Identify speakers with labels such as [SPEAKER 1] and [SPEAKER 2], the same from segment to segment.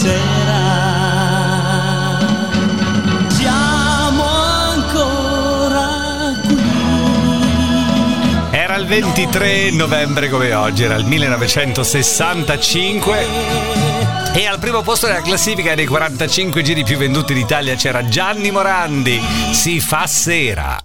[SPEAKER 1] sera. Siamo ancora qui.
[SPEAKER 2] Era il 23 novembre come oggi, era il 1965. E al primo posto della classifica dei 45 giri più venduti d'Italia c'era Gianni Morandi. Si fa sera.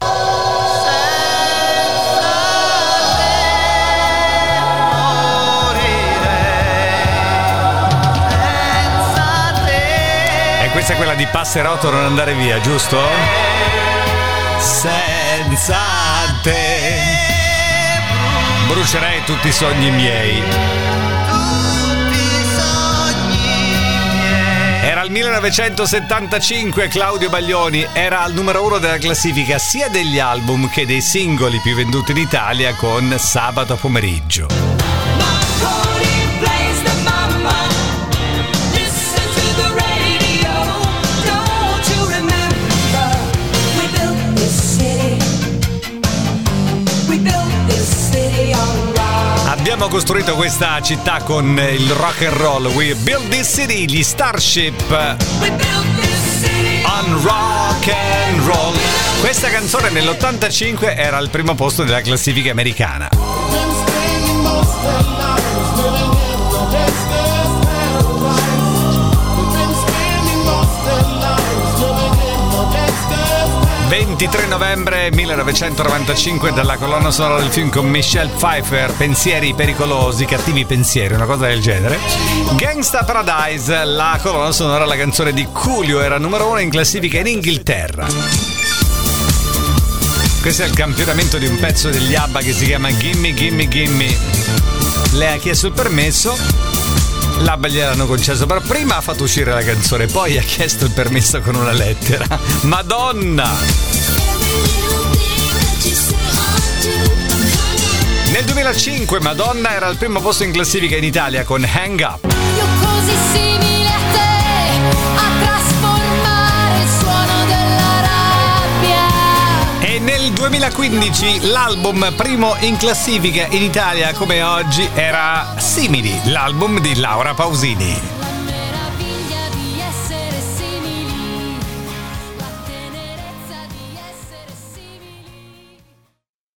[SPEAKER 2] Questa è quella di Passerotto non andare via, giusto? Senza te brucerei tutti i sogni miei. Era il 1975, Claudio Baglioni era al numero uno della classifica sia degli album che dei singoli più venduti in Italia con Sabato pomeriggio. Abbiamo costruito questa città con il rock and roll. We build this city, gli Starship
[SPEAKER 1] We built this city
[SPEAKER 2] on rock and roll. Questa canzone nell'85 era al primo posto della classifica americana. 23 novembre 1995 dalla colonna sonora del film con Michelle Pfeiffer Pensieri pericolosi, cattivi pensieri, una cosa del genere. Gangsta Paradise, la colonna sonora, la canzone di Coolio era numero uno in classifica in Inghilterra. Questo è il campionamento di un pezzo degli ABBA che si chiama Gimme Gimme Gimme. Lei ha chiesto il permesso, l'ABBA gliel'hanno concesso, però prima ha fatto uscire la canzone, poi ha chiesto il permesso con una lettera. Madonna! Nel 2005 Madonna era al primo posto in classifica in Italia con Hang Up.
[SPEAKER 3] Io così simile a te
[SPEAKER 2] 2015 l'album primo in classifica in Italia come oggi era Simili, l'album di Laura Pausini.